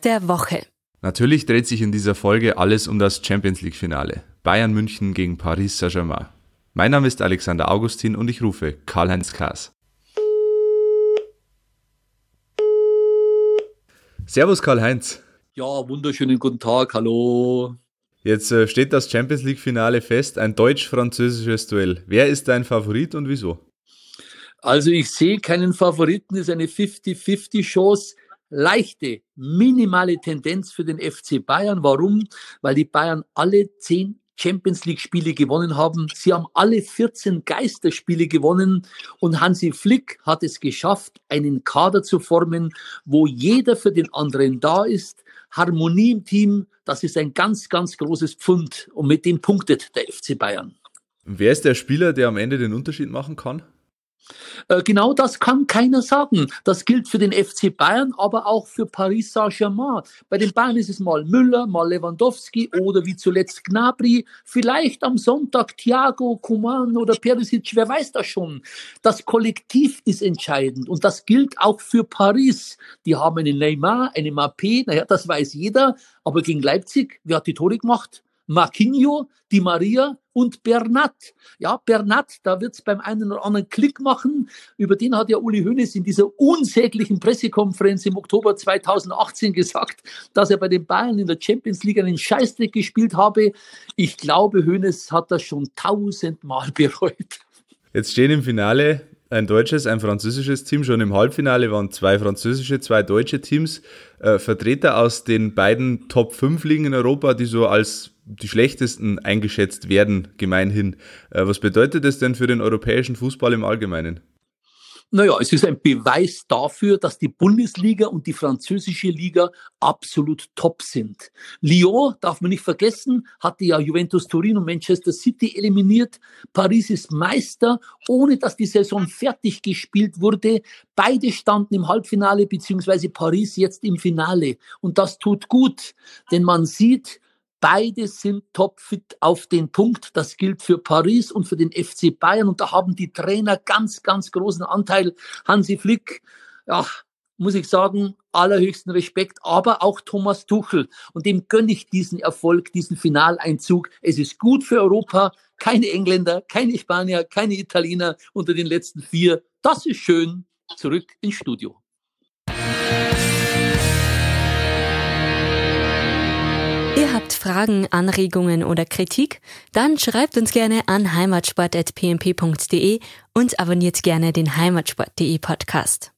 Der Woche. Natürlich dreht sich in dieser Folge alles um das Champions League-Finale. Bayern München gegen Paris Saint-Germain. Mein Name ist Alexander Augustin und ich rufe Karl-Heinz Kaas. Servus Karl-Heinz. Ja, wunderschönen guten Tag, hallo. Jetzt äh, steht das Champions League-Finale fest, ein deutsch-französisches Duell. Wer ist dein Favorit und wieso? Also ich sehe keinen Favoriten, ist eine 50-50-Chance leichte, minimale Tendenz für den FC Bayern. Warum? Weil die Bayern alle zehn Champions League Spiele gewonnen haben. Sie haben alle 14 Geisterspiele gewonnen und Hansi Flick hat es geschafft, einen Kader zu formen, wo jeder für den anderen da ist. Harmonie im Team, das ist ein ganz, ganz großes Pfund und mit dem punktet der FC Bayern. Wer ist der Spieler, der am Ende den Unterschied machen kann? Äh, genau das kann keiner sagen. Das gilt für den FC Bayern, aber auch für Paris Saint-Germain. Bei den Bayern ist es mal Müller, mal Lewandowski oder wie zuletzt Gnabry, vielleicht am Sonntag Thiago, Kuman oder Perisic, wer weiß das schon. Das Kollektiv ist entscheidend und das gilt auch für Paris. Die haben einen Neymar, einen Mbappé, naja, das weiß jeder, aber gegen Leipzig, wer hat die Tore gemacht? Marquinho, Di Maria und Bernat. Ja, Bernat, da wird's beim einen oder anderen Klick machen. Über den hat ja Uli Hoeneß in dieser unsäglichen Pressekonferenz im Oktober 2018 gesagt, dass er bei den Bayern in der Champions League einen Scheißdreck gespielt habe. Ich glaube, Hoeneß hat das schon tausendmal bereut. Jetzt stehen im Finale ein deutsches, ein französisches Team. Schon im Halbfinale waren zwei französische, zwei deutsche Teams. Äh, Vertreter aus den beiden Top 5 Ligen in Europa, die so als die schlechtesten eingeschätzt werden, gemeinhin. Äh, was bedeutet das denn für den europäischen Fußball im Allgemeinen? Naja, es ist ein Beweis dafür, dass die Bundesliga und die französische Liga absolut top sind. Lyon, darf man nicht vergessen, hatte ja Juventus Turin und Manchester City eliminiert. Paris ist Meister, ohne dass die Saison fertig gespielt wurde. Beide standen im Halbfinale, beziehungsweise Paris jetzt im Finale. Und das tut gut, denn man sieht, Beide sind topfit auf den Punkt. Das gilt für Paris und für den FC Bayern. Und da haben die Trainer ganz, ganz großen Anteil. Hansi Flick, ja, muss ich sagen, allerhöchsten Respekt, aber auch Thomas Tuchel. Und dem gönne ich diesen Erfolg, diesen Finaleinzug. Es ist gut für Europa. Keine Engländer, keine Spanier, keine Italiener unter den letzten vier. Das ist schön. Zurück ins Studio. Fragen, Anregungen oder Kritik? Dann schreibt uns gerne an heimatsport.pmp.de und abonniert gerne den heimatsport.de Podcast.